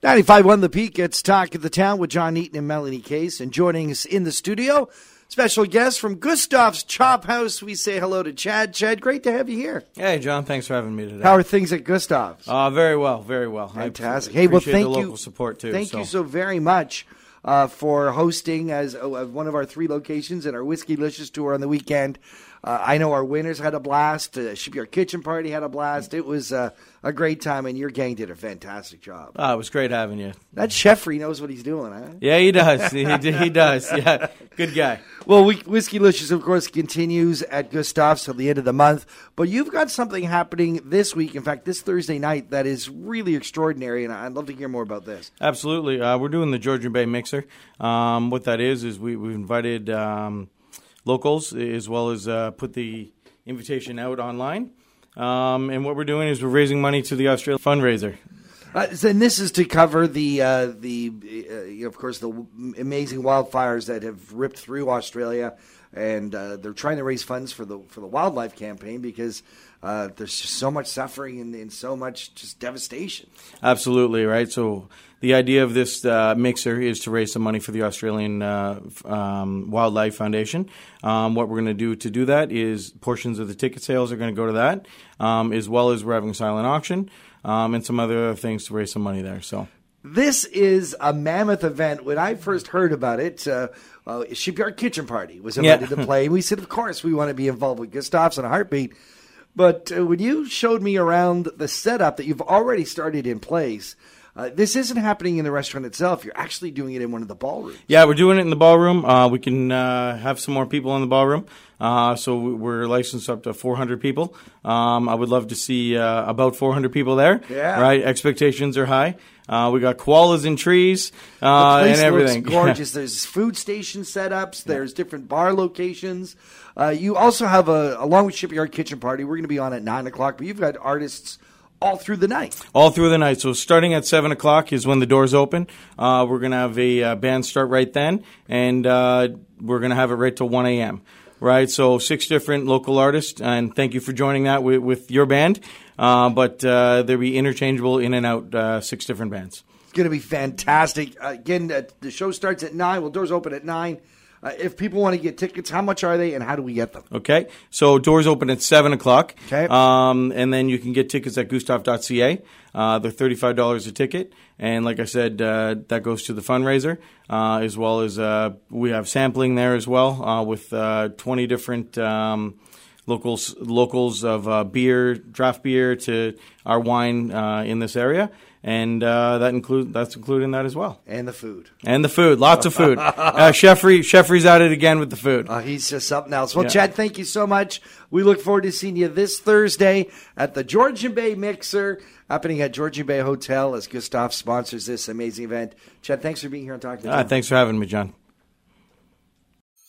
95.1 The Peak it's Talk of the Town with John Eaton and Melanie Case. And joining us in the studio, special guest from Gustav's Chop House. We say hello to Chad. Chad, great to have you here. Hey, John, thanks for having me today. How are things at Gustav's? Uh, very well, very well. Fantastic. I hey, well, thank you. Should the local support too. Thank so. you so very much uh, for hosting as uh, one of our three locations in our Whiskey Licious tour on the weekend. Uh, I know our winners had a blast. Uh, Shipyard Kitchen Party had a blast. It was uh, a great time, and your gang did a fantastic job. Ah, it was great having you. That Sheffrey knows what he's doing, huh? Yeah, he does. he, he does. Yeah, good guy. Well, we, Whiskey Licious, of course, continues at Gustav's till the end of the month. But you've got something happening this week, in fact, this Thursday night, that is really extraordinary, and I'd love to hear more about this. Absolutely. Uh, we're doing the Georgian Bay Mixer. Um, what that is is we, we've invited um, locals as well as uh, put the invitation out online. Um, and what we're doing is we're raising money to the Australia fundraiser. Uh, and this is to cover the uh, the uh, you know, of course the amazing wildfires that have ripped through Australia, and uh, they're trying to raise funds for the for the wildlife campaign because uh, there's just so much suffering and, and so much just devastation. Absolutely, right? So the idea of this uh, mixer is to raise some money for the Australian uh, um, Wildlife Foundation. Um, what we're going to do to do that is portions of the ticket sales are going to go to that, um, as well as we're having a silent auction um, and some other things to raise some money there. So. This is a mammoth event. When I first heard about it, uh, uh, Shipyard Kitchen Party was invited Yeah. to play. We said, of course, we want to be involved with a heartbeat. But uh, when you showed me around the setup that you've already started in place, uh, this isn't happening in the restaurant itself. You're actually doing it in one of the ballrooms. Yeah, we're doing it in the ballroom. Uh, we can uh, have some more people in the ballroom. Uh, so we- we're licensed up to 400 people. Um, I would love to see uh, about 400 people there. Yeah. Right. Expectations are high. Uh, we got koalas and trees uh, and everything. gorgeous. There's food station setups. There's different bar locations. Uh, you also have a, along with Shipyard Kitchen Party, we're going to be on at 9 o'clock, but you've got artists all through the night. all through the night. So starting at seven o'clock is when the doors open. Uh, we're gonna have a uh, band start right then, and uh, we're gonna have it right till one a.m. Right, so six different local artists, and thank you for joining that with, with your band. Uh, but uh, they'll be interchangeable in and out, uh, six different bands. It's going to be fantastic. Uh, again, uh, the show starts at 9. Well, doors open at 9. Uh, if people want to get tickets, how much are they and how do we get them? Okay, so doors open at seven o'clock. Okay. um, and then you can get tickets at Gustav.ca. Uh, they're thirty-five dollars a ticket, and like I said, uh, that goes to the fundraiser, uh, as well as uh, we have sampling there as well uh, with uh, twenty different. Um, Locals, locals of uh, beer, draft beer to our wine uh, in this area, and uh, that include that's including that as well, And the food. and the food, lots of food. uh, Sheffrey, Sheffrey's at it again with the food. Uh, he's just something else. Well, Yeah. Chad, thank you so much. We look forward to seeing you this Thursday at the Georgian Bay Mixer, happening at Georgian Bay Hotel as Gustav sponsors this amazing event. Chad, thanks for being here and talking to Ah, us. thanks for having me, John.